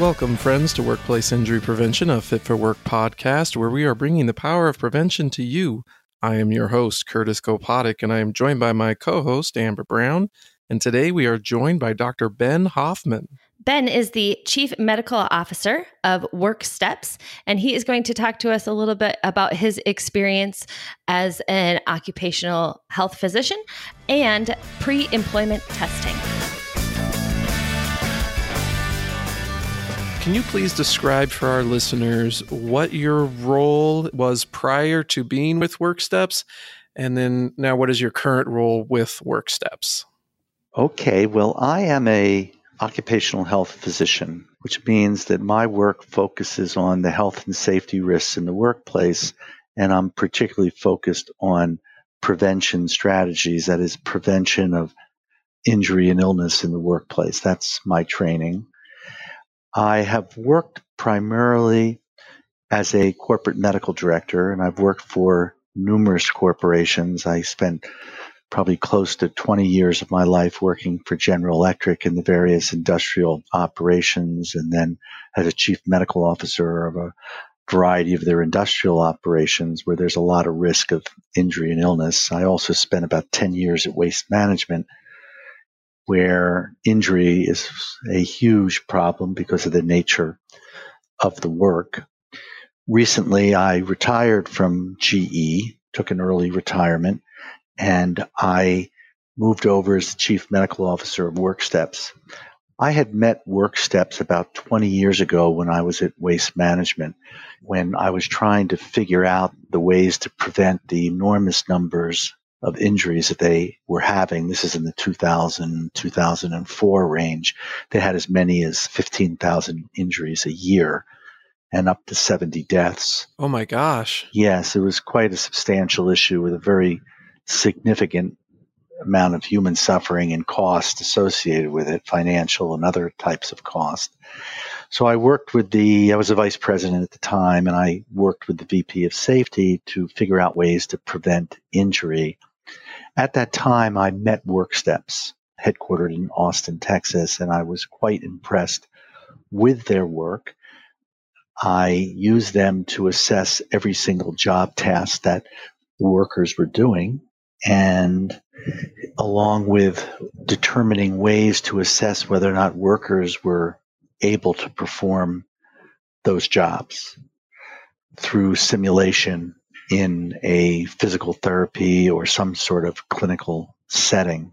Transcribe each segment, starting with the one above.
Welcome, friends, to Workplace Injury Prevention, a Fit for Work podcast, where we are bringing the power of prevention to you. I am your host, Curtis Kopotic, and I am joined by my co host, Amber Brown. And today we are joined by Dr. Ben Hoffman. Ben is the Chief Medical Officer of WorkSteps, and he is going to talk to us a little bit about his experience as an occupational health physician and pre employment testing. Can you please describe for our listeners what your role was prior to being with WorkSteps? And then now, what is your current role with WorkSteps? Okay, well, I am a occupational health physician, which means that my work focuses on the health and safety risks in the workplace, and I'm particularly focused on prevention strategies, that is, prevention of injury and illness in the workplace. That's my training. I have worked primarily as a corporate medical director, and I've worked for numerous corporations. I spent probably close to 20 years of my life working for General Electric in the various industrial operations, and then as a chief medical officer of a variety of their industrial operations where there's a lot of risk of injury and illness. I also spent about 10 years at Waste Management where injury is a huge problem because of the nature of the work. Recently, I retired from GE, took an early retirement, and I moved over as the chief medical officer of WorkSteps. I had met WorkSteps about 20 years ago when I was at Waste Management, when I was trying to figure out the ways to prevent the enormous numbers of injuries that they were having. This is in the 2000, 2004 range. They had as many as 15,000 injuries a year and up to 70 deaths. Oh my gosh. Yes, it was quite a substantial issue with a very significant amount of human suffering and cost associated with it, financial and other types of cost. So I worked with the, I was a vice president at the time, and I worked with the VP of safety to figure out ways to prevent injury at that time, I met WorkSteps, headquartered in Austin, Texas, and I was quite impressed with their work. I used them to assess every single job task that workers were doing, and along with determining ways to assess whether or not workers were able to perform those jobs through simulation in a physical therapy or some sort of clinical setting.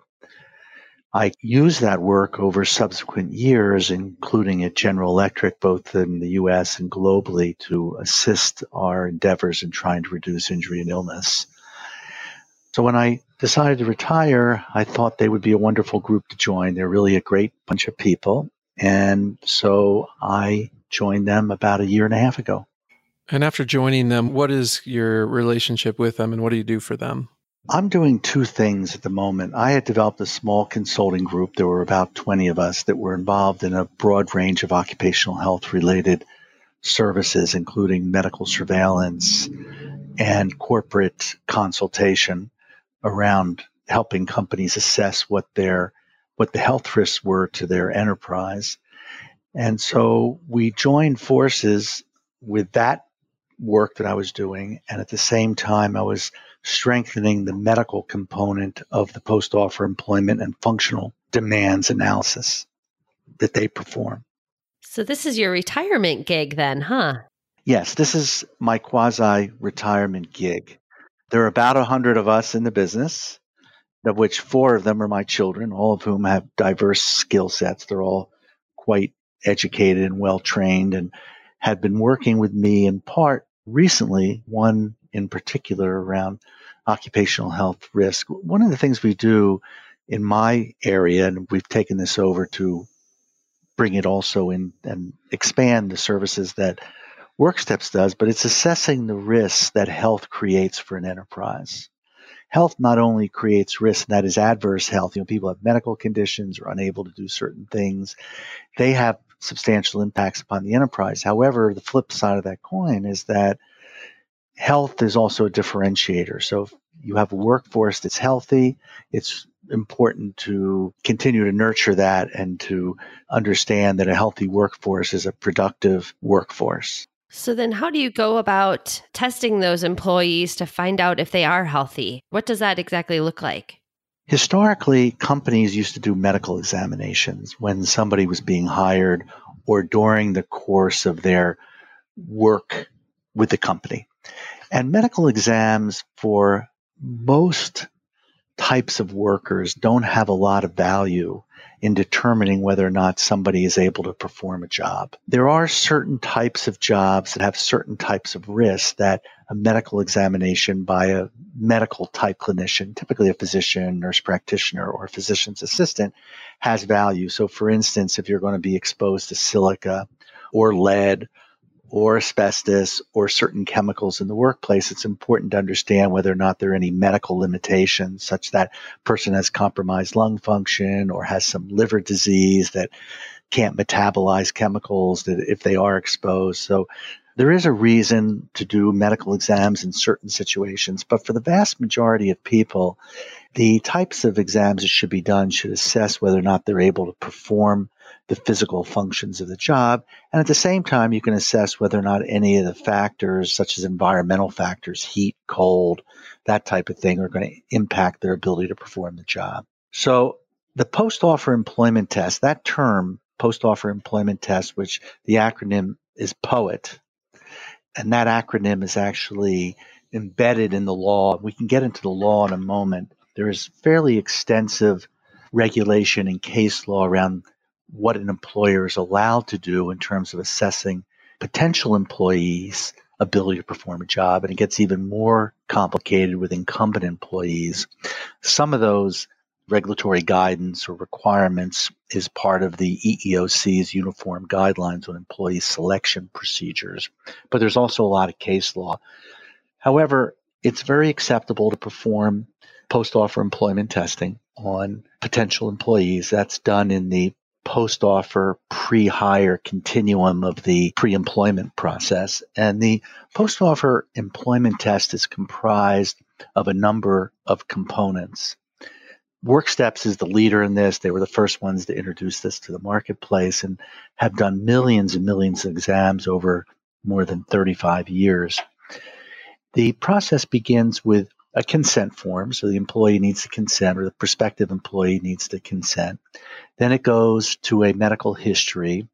I used that work over subsequent years, including at General Electric, both in the US and globally, to assist our endeavors in trying to reduce injury and illness. So when I decided to retire, I thought they would be a wonderful group to join. They're really a great bunch of people. And so I joined them about a year and a half ago. And after joining them, what is your relationship with them and what do you do for them? I'm doing two things at the moment. I had developed a small consulting group. There were about 20 of us that were involved in a broad range of occupational health related services, including medical surveillance and corporate consultation around helping companies assess what their what the health risks were to their enterprise. And so we joined forces with that work that I was doing. And at the same time, I was strengthening the medical component of the post offer employment and functional demands analysis that they perform. So, this is your retirement gig then, huh? Yes, this is my quasi retirement gig. There are about a hundred of us in the business, of which four of them are my children, all of whom have diverse skill sets. They're all quite educated and well trained and had been working with me in part recently, one in particular around occupational health risk. One of the things we do in my area, and we've taken this over to bring it also in and expand the services that WorkSteps does, but it's assessing the risks that health creates for an enterprise. Health not only creates risk, that is adverse health. You know, people have medical conditions or unable to do certain things. They have substantial impacts upon the enterprise. However, the flip side of that coin is that health is also a differentiator. So if you have a workforce that's healthy, it's important to continue to nurture that and to understand that a healthy workforce is a productive workforce. So, then how do you go about testing those employees to find out if they are healthy? What does that exactly look like? Historically, companies used to do medical examinations when somebody was being hired or during the course of their work with the company. And medical exams for most types of workers don't have a lot of value in determining whether or not somebody is able to perform a job. There are certain types of jobs that have certain types of risks that a medical examination by a medical type clinician, typically a physician, nurse practitioner, or physician's assistant, has value. So, for instance, if you're going to be exposed to silica or lead or asbestos or certain chemicals in the workplace, it's important to understand whether or not there are any medical limitations, such that person has compromised lung function or has some liver disease that can't metabolize chemicals that if they are exposed. So there is a reason to do medical exams in certain situations, but for the vast majority of people, the types of exams that should be done should assess whether or not they're able to perform the physical functions of the job. And at the same time, you can assess whether or not any of the factors, such as environmental factors, heat, cold, that type of thing, are going to impact their ability to perform the job. So the post offer employment test, that term, post offer employment test, which the acronym is POET, and that acronym is actually embedded in the law. We can get into the law in a moment. There is fairly extensive regulation and case law around what an employer is allowed to do in terms of assessing potential employees' ability to perform a job. And it gets even more complicated with incumbent employees. Some of those regulatory guidance or requirements is part of the EEOC's uniform guidelines on employee selection procedures. But there's also a lot of case law. However, it's very acceptable to perform post offer employment testing on potential employees. That's done in the post offer pre hire continuum of the pre employment process. And the post offer employment test is comprised of a number of components. WorkSteps is the leader in this. They were the first ones to introduce this to the marketplace and have done millions and millions of exams over more than 35 years. The process begins with a consent form. So the employee needs to consent, or the prospective employee needs to consent. Then it goes to a medical history,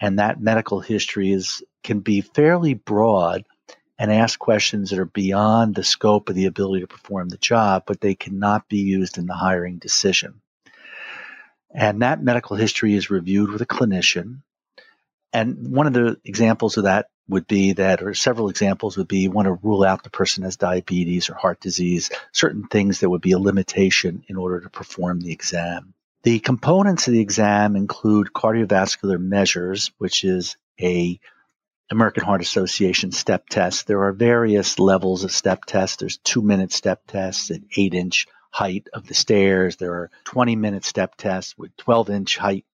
and that medical history is can be fairly broad and ask questions that are beyond the scope of the ability to perform the job, but they cannot be used in the hiring decision. And that medical history is reviewed with a clinician. And one of the examples of that would be that, or several examples would be want to rule out the person has diabetes or heart disease, certain things that would be a limitation in order to perform the exam. The components of the exam include cardiovascular measures, which is a American Heart Association step test. There are various levels of step tests. There's two minute step tests at eight inch height of the stairs. There are 20 minute step tests with 12 inch height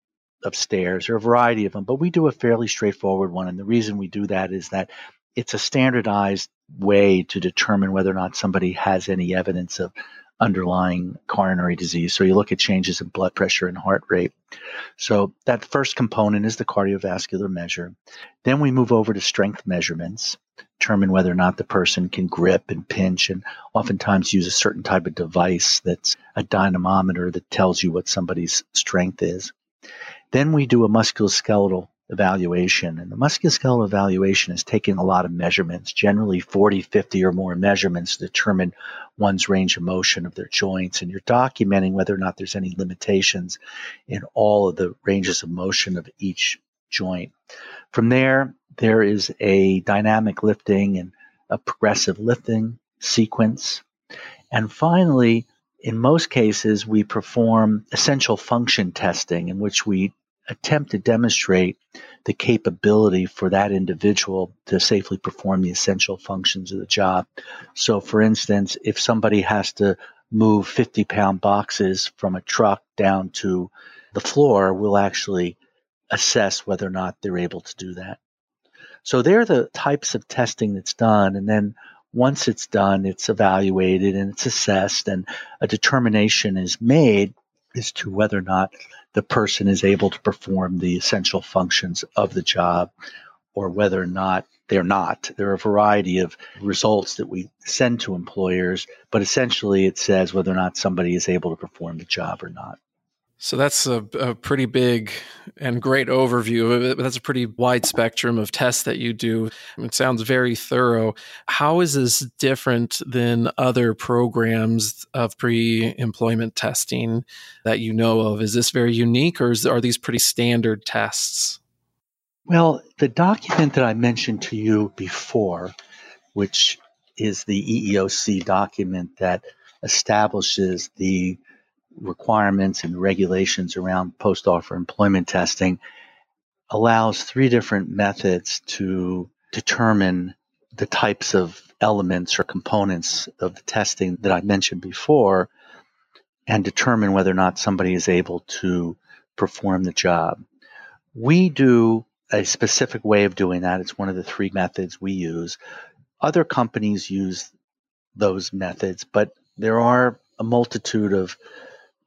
of stairs. There are a variety of them, but we do a fairly straightforward one. And the reason we do that is that it's a standardized way to determine whether or not somebody has any evidence of underlying coronary disease. So you look at changes in blood pressure and heart rate. So that first component is the cardiovascular measure. Then we move over to strength measurements, determine whether or not the person can grip and pinch, and oftentimes use a certain type of device that's a dynamometer that tells you what somebody's strength is. Then we do a musculoskeletal evaluation. And the musculoskeletal evaluation is taking a lot of measurements, generally 40, 50 or more measurements to determine one's range of motion of their joints. And you're documenting whether or not there's any limitations in all of the ranges of motion of each joint. From there, there is a dynamic lifting and a progressive lifting sequence. And finally, in most cases, we perform essential function testing in which we attempt to demonstrate the capability for that individual to safely perform the essential functions of the job. So, for instance, if somebody has to move 50 pound boxes from a truck down to the floor, we'll actually assess whether or not they're able to do that. So, they're the types of testing that's done. And then once it's done, it's evaluated and it's assessed, and a determination is made as to whether or not the person is able to perform the essential functions of the job or whether or not they're not. There are a variety of results that we send to employers, but essentially it says whether or not somebody is able to perform the job or not. So that's a, a, pretty big and great overview that's a pretty wide spectrum of tests that you do. It sounds very thorough. How is this different than other programs of pre employment testing that you know of? Is this very unique or is, are these pretty standard tests? Well, the document that I mentioned to you before, which is the EEOC document that establishes the requirements and regulations around post offer employment testing allows three different methods to determine the types of elements or components of the testing that I mentioned before and determine whether or not somebody is able to perform the job. We do a specific way of doing that. It's one of the three methods we use. Other companies use those methods, but there are a multitude of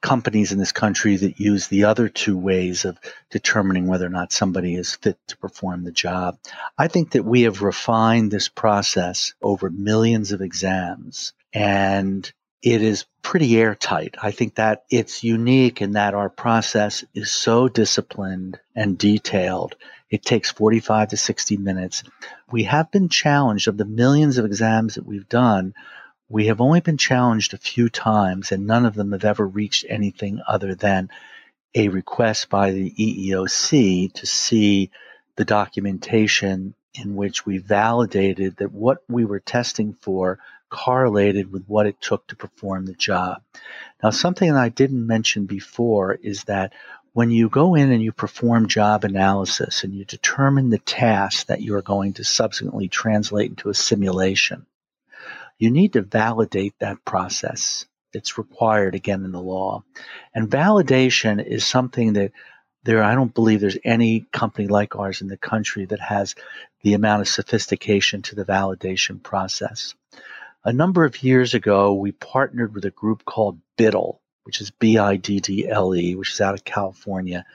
companies in this country that use the other two ways of determining whether or not somebody is fit to perform the job. I think that we have refined this process over millions of exams and it is pretty airtight. I think that it's unique in that our process is so disciplined and detailed. It takes 45 to 60 minutes. We have been challenged of the millions of exams that we've done we have only been challenged a few times, and none of them have ever reached anything other than a request by the EEOC to see the documentation in which we validated that what we were testing for correlated with what it took to perform the job. Now, something that I didn't mention before is that when you go in and you perform job analysis and you determine the task that you are going to subsequently translate into a simulation, you need to validate that process. It's required again in the law. And validation is something that there, I don't believe there's any company like ours in the country that has the amount of sophistication to the validation process. A number of years ago, we partnered with a group called BIDDLE, which is B I D D L E, which is out of California,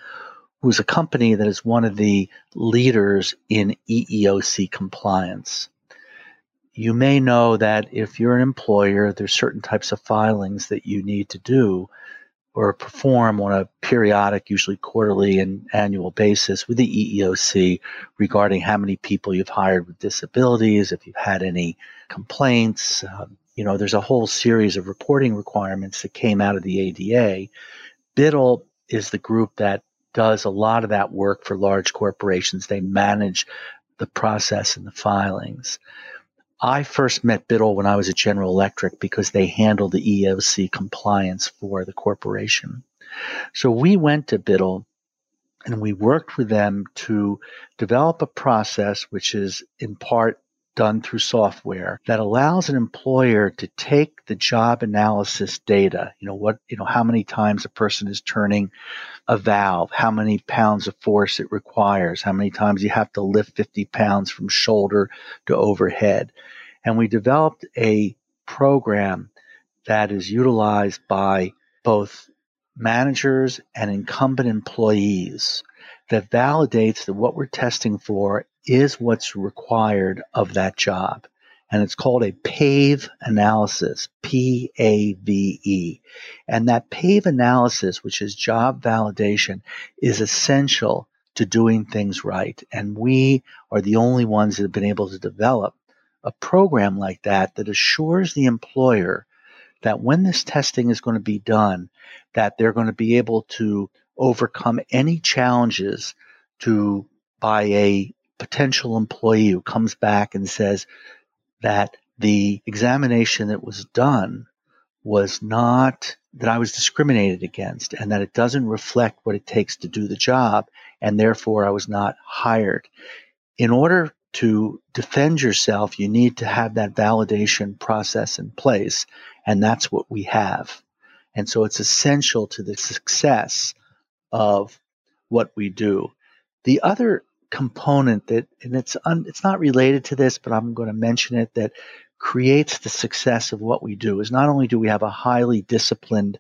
who's a company that is one of the leaders in EEOC compliance you may know that if you're an employer, there's certain types of filings that you need to do or perform on a periodic, usually quarterly and annual basis with the EEOC regarding how many people you've hired with disabilities, if you've had any complaints. Um, you know, there's a whole series of reporting requirements that came out of the ADA. BIDDLE is the group that does a lot of that work for large corporations. They manage the process and the filings. I first met BIDDLE when I was at General Electric because they handled the EOC compliance for the corporation. So we went to BIDDLE and we worked with them to develop a process which is in part done through software that allows an employer to take the job analysis data, you know, what, you know, how many times a person is turning a valve, how many pounds of force it requires, how many times you have to lift 50 pounds from shoulder to overhead. And we developed a program that is utilized by both managers and incumbent employees that validates that what we're testing for is what's required of that job. And it's called a PAVE analysis, P A V E. And that PAVE analysis, which is job validation, is essential to doing things right. And we are the only ones that have been able to develop a program like that that assures the employer that when this testing is going to be done, that they're going to be able to overcome any challenges to by a potential employee who comes back and says that the examination that was done was not that I was discriminated against and that it doesn't reflect what it takes to do the job and therefore I was not hired. In order to defend yourself, you need to have that validation process in place. And that's what we have. And so it's essential to the success of what we do. The other component that, and it's un, it's not related to this, but I'm going to mention it that creates the success of what we do is not only do we have a highly disciplined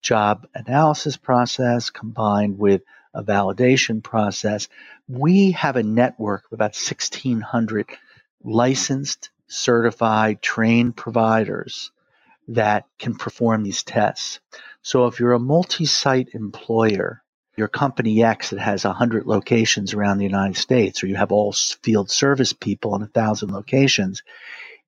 job analysis process combined with a validation process, we have a network of about 1,600 licensed, certified, trained providers that can perform these tests. So if you're a multi site employer, your company X that has 100 locations around the United States, or you have all field service people in 1,000 locations,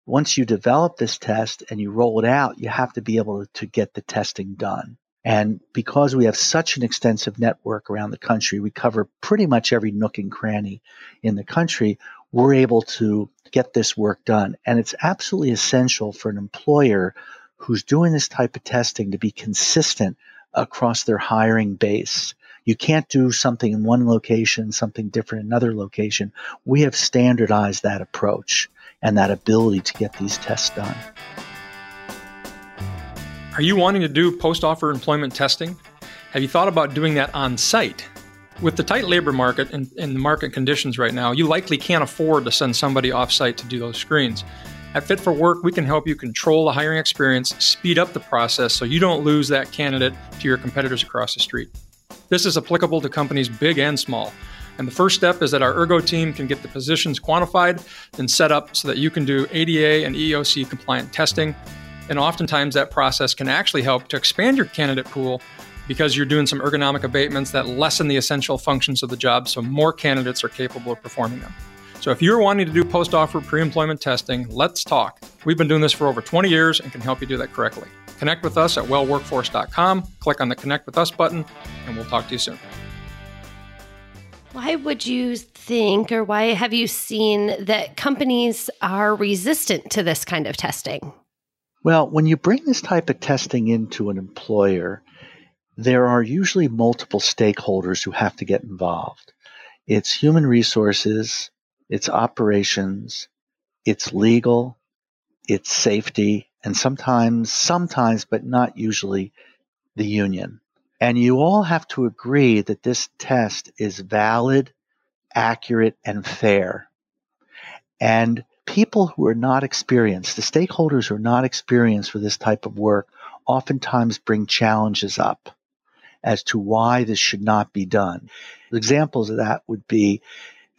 once you develop this test and you roll it out, you have to be able to get the testing done. And because we have such an extensive network around the country, we cover pretty much every nook and cranny in the country, we're able to get this work done. And it's absolutely essential for an employer who's doing this type of testing to be consistent across their hiring base. You can't do something in one location, something different in another location. We have standardized that approach and that ability to get these tests done. Are you wanting to do post offer employment testing? Have you thought about doing that on site? With the tight labor market and, and, the market conditions right now, you likely can't afford to send somebody off site to do those screens. At Fit for Work, we can help you control the hiring experience, speed up the process so you don't lose that candidate to your competitors across the street. This is applicable to companies big and small. And the first step is that our Ergo team can get the positions quantified and set up so that you can do ADA and EOC compliant testing. And oftentimes that process can actually help to expand your candidate pool because you're doing some ergonomic abatements that lessen the essential functions of the job so more candidates are capable of performing them. So if you're wanting to do post offer pre employment testing, let's talk. We've been doing this for over 20 years and can help you do that correctly. Connect with us at wellworkforce.com, click on the Connect with Us button, and we'll talk to you soon. Why would you think, or why have you seen that companies are resistant to this kind of testing? Well, when you bring this type of testing into an employer, there are usually multiple stakeholders who have to get involved. It's human resources, it's operations, it's legal, it's safety, and sometimes, sometimes, but not usually, the union. And you all have to agree that this test is valid, accurate, and fair. And people who are not experienced, the stakeholders who are not experienced with this type of work, oftentimes bring challenges up as to why this should not be done. Examples of that would be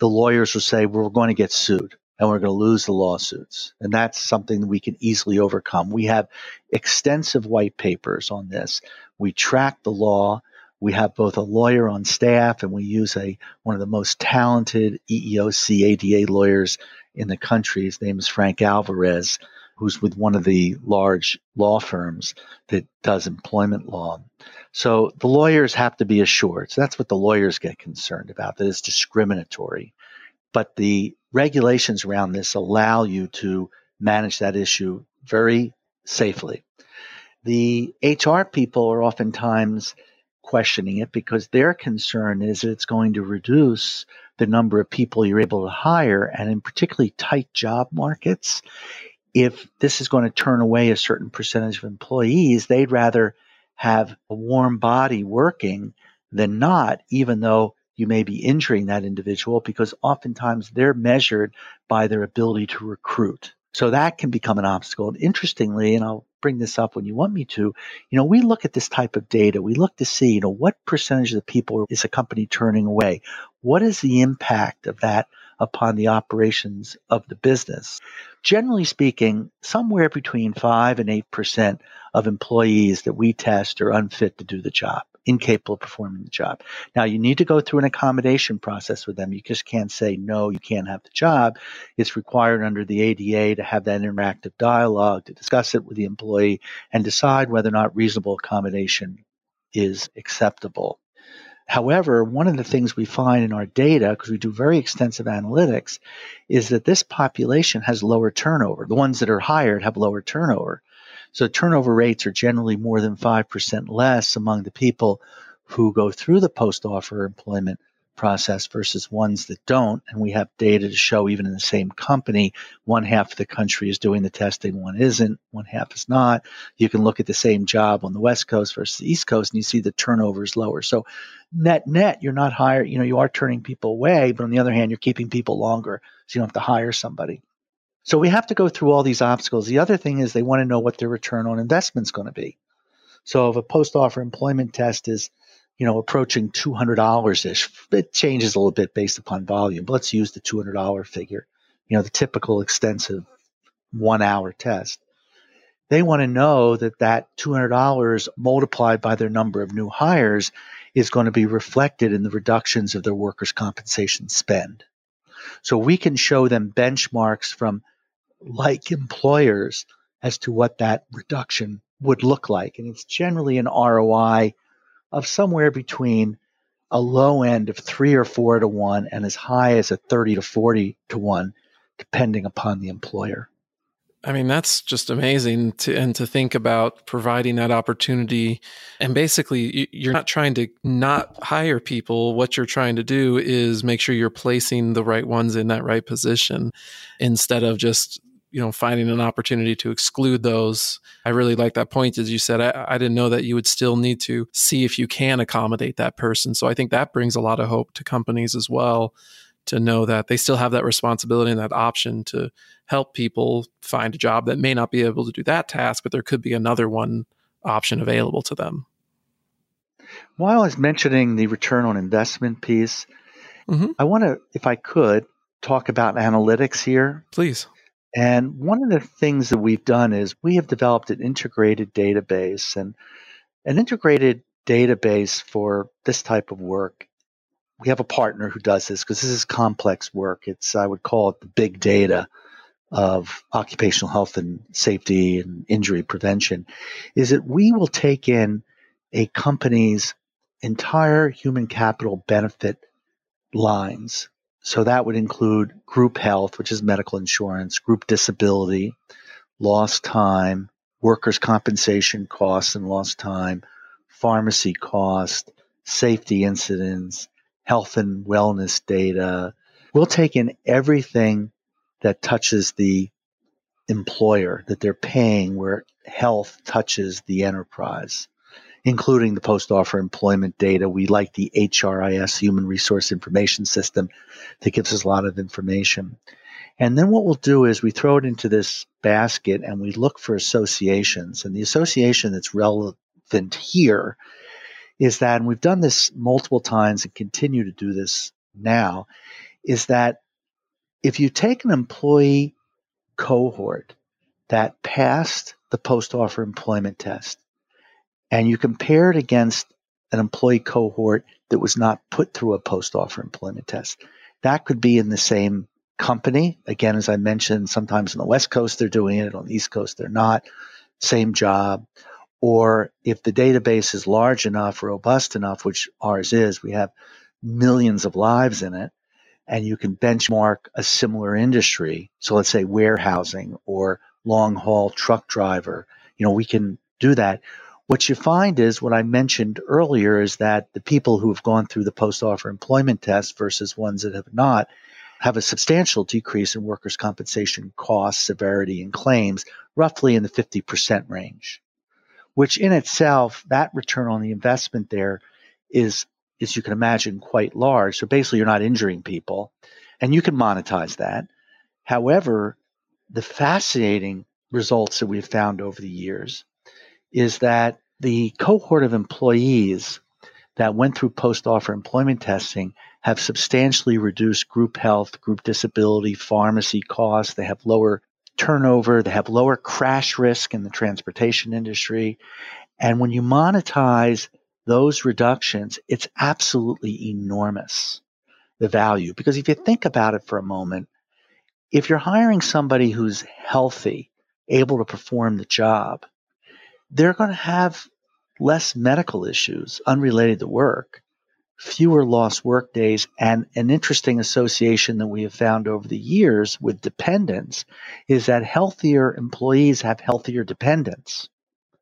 the lawyers will say, we're going to get sued and we're going to lose the lawsuits. And that's something that we can easily overcome. We have extensive white papers on this. We track the law. We have both a lawyer on staff and we use a one of the most talented EEOC ADA lawyers in the country. His name is Frank Alvarez, who's with one of the large law firms that does employment law. So the lawyers have to be assured. So that's what the lawyers get concerned about, that it's discriminatory. But the regulations around this allow you to manage that issue very safely. The HR people are oftentimes questioning it because their concern is that it's going to reduce the number of people you're able to hire. And in particularly tight job markets, if this is going to turn away a certain percentage of employees, they'd rather have a warm body working than not, even though you may be injuring that individual because oftentimes they're measured by their ability to recruit. So that can become an obstacle. And interestingly, and I'll bring this up when you want me to, you know, we look at this type of data. We look to see, you know, what percentage of the people is a company turning away? What is the impact of that upon the operations of the business? Generally speaking, somewhere between 5 and 8% of employees that we test are unfit to do the job incapable of performing the job. Now, you need to go through an accommodation process with them. You just can't say, no, you can't have the job. It's required under the ADA to have that interactive dialogue, to discuss it with the employee, and decide whether or not reasonable accommodation is acceptable. However, one of the things we find in our data, because we do very extensive analytics, is that this population has lower turnover. The ones that are hired have lower turnover. So turnover rates are generally more than 5% less among the people who go through the post offer employment process versus ones that don't. And we have data to show even in the same company, one half of the country is doing the testing, one isn't, one half is not. You can look at the same job on the West Coast versus the East Coast and you see the turnover is lower. So net net, you're not hiring, you know, you are turning people away, but on the other hand, you're keeping people longer. So you don't have to hire somebody. So we have to go through all these obstacles. The other thing is they want to know what their return on investment is going to be. So if a post offer employment test is, you know, approaching $200 ish, it changes a little bit based upon volume. But let's use the $200 figure, you know, the typical extensive one hour test. They want to know that that $200 multiplied by their number of new hires is going to be reflected in the reductions of their workers' compensation spend. So we can show them benchmarks from like employers as to what that reduction would look like. And it's generally an ROI of somewhere between a low end of three or four to one and as high as a 30 to 40 to one, depending upon the employer. I mean, that's just amazing to, and to think about providing that opportunity. And basically, you're not trying to not hire people. What you're trying to do is make sure you're placing the right ones in that right position instead of just you know finding an opportunity to exclude those. I really like that point as you said. I, I, didn't know that you would still need to see if you can accommodate that person. So i think that brings a lot of hope to companies as well to know that they still have that responsibility and that option to help people find a job that may not be able to do that task but there could be another one option available to them. While i was mentioning the return on investment piece mm-hmm. i want to if i could talk about analytics here. Please and one of the things that we've done is we have developed an integrated database and an integrated database for this type of work. We have a partner who does this because this is complex work. It's, I would call it the big data of occupational health and safety and injury prevention, is that we will take in a company's entire human capital benefit lines so that would include group health, which is medical insurance, group disability, lost time, workers' compensation costs and lost time, pharmacy cost, safety incidents, health and wellness data. We'll take in everything that touches the employer that they're paying where health touches the enterprise including the post offer employment data. We like the HRIS, Human Resource Information System, that gives us a lot of information. And then what we'll do is we throw it into this basket and we look for associations. And the association that's relevant here is that, and we've done this multiple times and continue to do this now, is that if you take an employee cohort that passed the post offer employment test and you compare it against an employee cohort that was not put through a post offer employment test. That could be in the same company. Again, as I mentioned, sometimes on the West Coast they're doing it, on the East Coast they're not. Same job. Or if the database is large enough, robust enough, which ours is, we have millions of lives in it, and you can benchmark a similar industry. So let's say warehousing or long haul truck driver. You know, we can do that what you find is what I mentioned earlier is that the people who have gone through the post offer employment test versus ones that have not have a substantial decrease in workers' compensation costs, severity, and claims, roughly in the 50% range, which in itself, that return on the investment there is, as you can imagine, quite large. So basically, you're not injuring people, and you can monetize that. However, the fascinating results that we've found over the years is that the cohort of employees that went through post offer employment testing have substantially reduced group health, group disability, pharmacy costs. They have lower turnover, they have lower crash risk in the transportation industry. And when you monetize those reductions, it's absolutely enormous, the value. Because if you think about it for a moment, if you're hiring somebody who's healthy, able to perform the job, they're going to have less medical issues unrelated to work, fewer lost work days, and an interesting association that we have found over the years with dependents is that healthier employees have healthier dependents,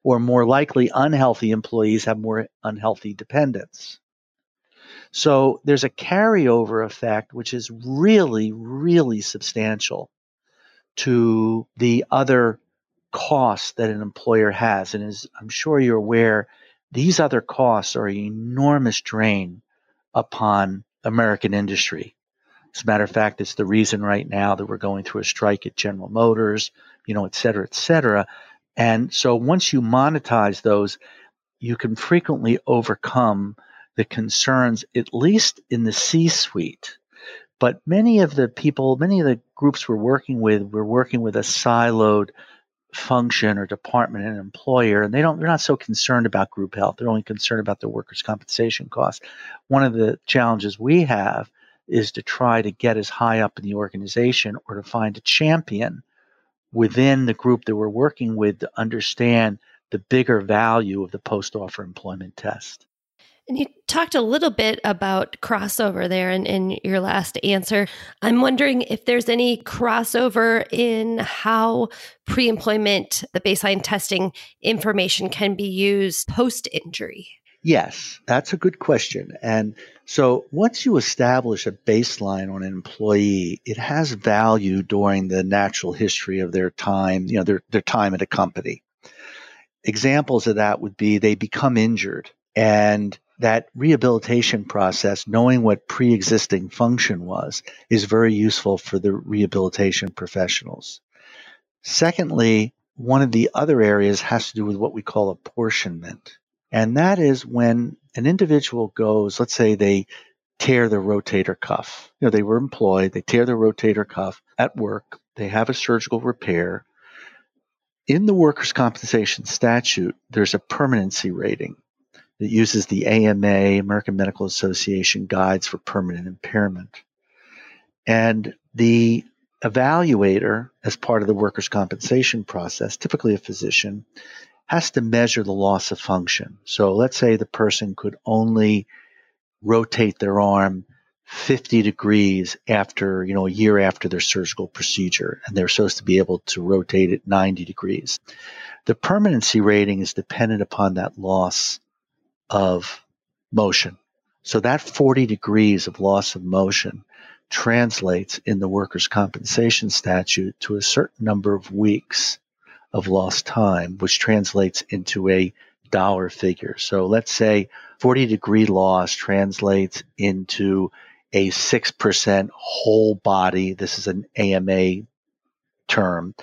or more likely, unhealthy employees have more unhealthy dependents. So there's a carryover effect, which is really, really substantial to the other costs that an employer has. And as I'm sure you're aware, these other costs are an enormous drain upon American industry. As a matter of fact, it's the reason right now that we're going through a strike at General Motors, you know, et cetera, et cetera. And so once you monetize those, you can frequently overcome the concerns, at least in the C suite. But many of the people, many of the groups we're working with, we're working with a siloed function or department and employer, and they don't they're not so concerned about group health. They're only concerned about their workers' compensation costs. One of the challenges we have is to try to get as high up in the organization or to find a champion within the group that we're working with to understand the bigger value of the post offer employment test. And you talked a little bit about crossover there in, in your last answer. I'm wondering if there's any crossover in how pre employment, the baseline testing information can be used post injury. Yes, that's a good question. And so once you establish a baseline on an employee, it has value during the natural history of their time, you know, their, their time at a company. Examples of that would be they become injured and that rehabilitation process, knowing what pre existing function was, is very useful for the rehabilitation professionals. Secondly, one of the other areas has to do with what we call apportionment. And that is when an individual goes, let's say they tear their rotator cuff. You know, they were employed, they tear their rotator cuff at work, they have a surgical repair. In the workers' compensation statute, there's a permanency rating that uses the AMA, American Medical Association guides for permanent impairment. And the evaluator, as part of the workers' compensation process, typically a physician, has to measure the loss of function. So let's say the person could only rotate their arm 50 degrees after, you know, a year after their surgical procedure, and they're supposed to be able to rotate it 90 degrees. The permanency rating is dependent upon that loss of motion. So that 40 degrees of loss of motion translates in the workers' compensation statute to a certain number of weeks of lost time, which translates into a dollar figure. So let's say 40 degree loss translates into a 6% whole body. This is an AMA term.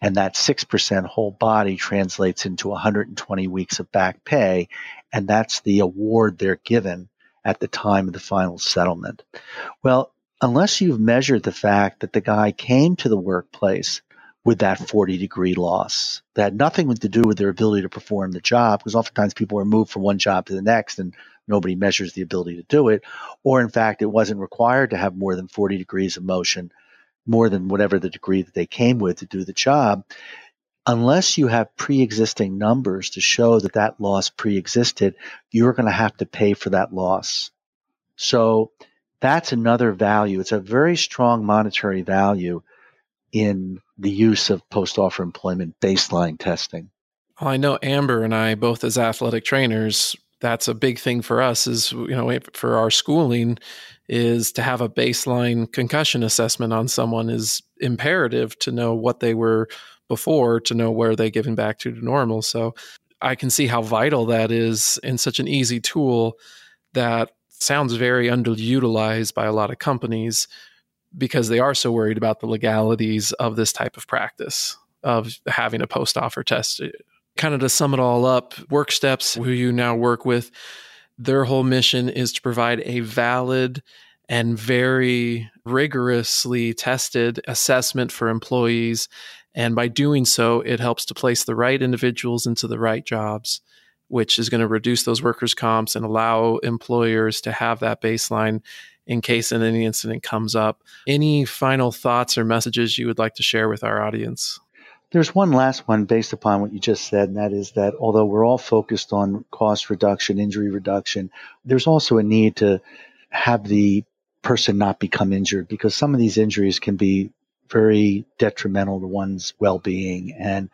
And that 6% whole body translates into 120 weeks of back pay. And that's the award they're given at the time of the final settlement. Well, unless you've measured the fact that the guy came to the workplace with that 40 degree loss that had nothing to do with their ability to perform the job, because oftentimes people are moved from one job to the next and nobody measures the ability to do it. Or in fact, it wasn't required to have more than 40 degrees of motion more than whatever the degree that they came with to do the job, unless you have pre-existing numbers to show that that loss pre-existed, you're going to have to pay for that loss. So that's another value. It's a very strong monetary value in the use of post-offer employment baseline testing. Well, I know Amber and I, both as athletic trainers, that's a big thing for us is you know for our schooling is to have a baseline concussion assessment on someone is imperative to know what they were before to know where they getting back to normal. So i can see how vital that is in such an easy tool that sounds very underutilized by a lot of companies because they are so worried about the legalities of this type of practice of having a post offer test kind of to sum it all up, WorkSteps, who you now work with, their whole mission is to provide a valid and very rigorously tested assessment for employees. And by doing so, it helps to place the right individuals into the right jobs, which is going to reduce those workers' comps and allow employers to have that baseline in case any incident comes up. Any final thoughts or messages you would like to share with our audience? There's one last one based upon what you just said, and that is that although we're all focused on cost reduction, injury reduction, there's also a need to have the person not become injured because some of these injuries can be very detrimental to one's well being. And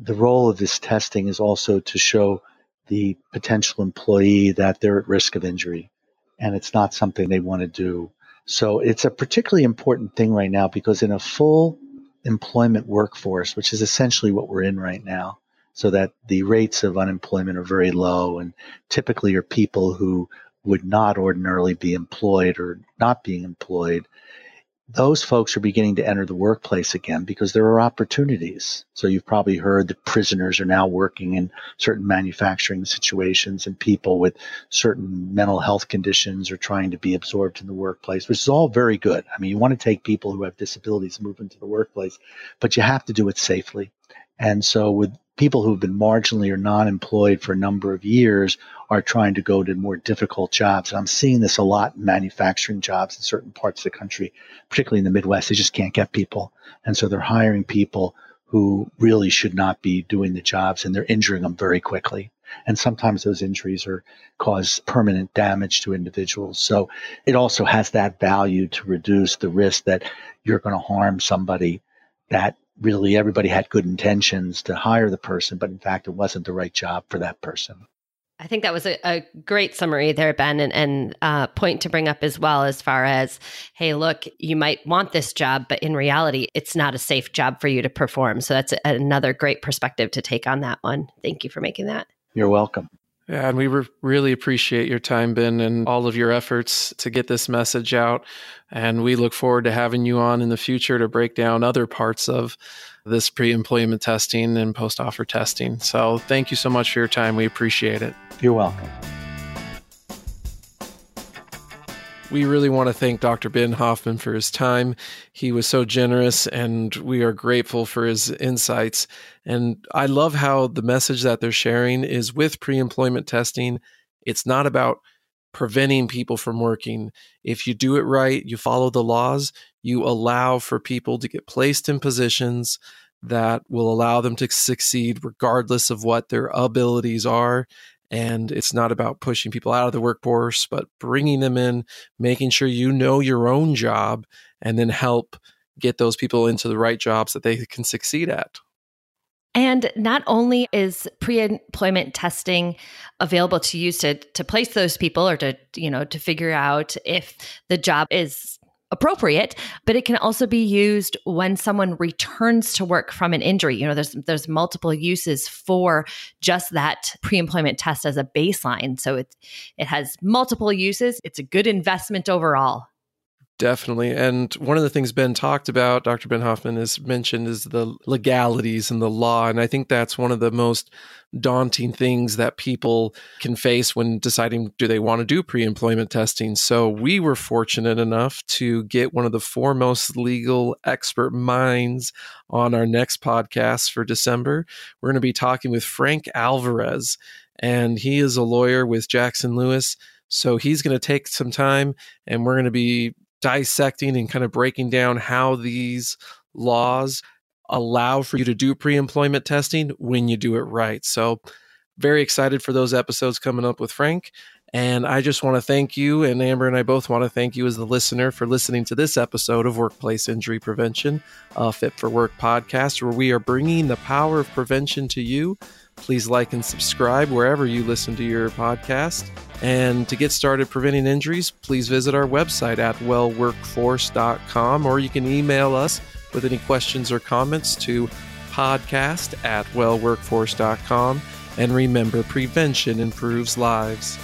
the role of this testing is also to show the potential employee that they're at risk of injury and it's not something they want to do. So it's a particularly important thing right now because in a full employment workforce, which is essentially what we're in right now, so that the rates of unemployment are very low and typically are people who would not ordinarily be employed or not being employed, those folks are beginning to enter the workplace again because there are opportunities. So you've probably heard that prisoners are now working in certain manufacturing situations and people with certain mental health conditions are trying to be absorbed in the workplace, which is all very good. I mean, you want to take people who have disabilities and move into the workplace, but you have to do it safely. And so with people who've been marginally or non-employed for a number of years are trying to go to more difficult jobs. And I'm seeing this a lot in manufacturing jobs in certain parts of the country, particularly in the Midwest. They just can't get people. And so they're hiring people who really should not be doing the jobs and they're injuring them very quickly. And sometimes those injuries are cause permanent damage to individuals. So it also has that value to reduce the risk that you're going to harm somebody that really everybody had good intentions to hire the person, but in fact, it wasn't the right job for that person. I think that was a, a great summary there, Ben, and, and uh, point to bring up as well as far as, hey, look, you might want this job, but in reality, it's not a safe job for you to perform. So that's another great perspective to take on that one. Thank you for making that. You're welcome. Yeah, and we re- really appreciate your time, Ben, and all of your efforts to get this message out. And we look forward to having you on in the future to break down other parts of this pre employment testing and post offer testing. So thank you so much for your time. We appreciate it. You're welcome. We really want to thank Dr. Ben Hoffman for his time. He was so generous, and we are grateful for his insights. And I love how the message that they're sharing is with pre employment testing. It's not about preventing people from working. If you do it right, you follow the laws, you allow for people to get placed in positions that will allow them to succeed regardless of what their abilities are and it's not about pushing people out of the workforce, but bringing them in, making sure you know your own job, and then help get those people into the right jobs that they can succeed at. And not only is pre-employment testing available to use to to place those people or to you know to figure out if the job is appropriate, but it can also be used when someone returns to work from an injury. You know, there's there's multiple uses for just that pre-employment test as a baseline. So it it has multiple uses. It's a good investment overall. Definitely. And one of the things Ben talked about, Dr. Ben Hoffman has mentioned, is the legalities and the law. And I think that's one of the most daunting things that people can face when deciding do they want to do pre employment testing. So we were fortunate enough to get one of the foremost legal expert minds on our next podcast for December. We're going to be talking with Frank Alvarez, and he is a lawyer with Jackson Lewis. So he's going to take some time and we're going to be dissecting and kind of breaking down how these laws allow for you to do pre employment testing when you do it right. So, very excited for those episodes coming up with Frank. And I just want to thank you, and Amber and I both want to thank you as the listener for listening to this episode of Workplace Injury Prevention, a Fit for Work podcast, where we are bringing the power of prevention to you. Please like and subscribe wherever you listen to your podcast. And to get started preventing injuries, please visit our website at wellworkforce.com or you can email us with any questions or comments to podcast at wellworkforce.com. And remember, prevention improves lives.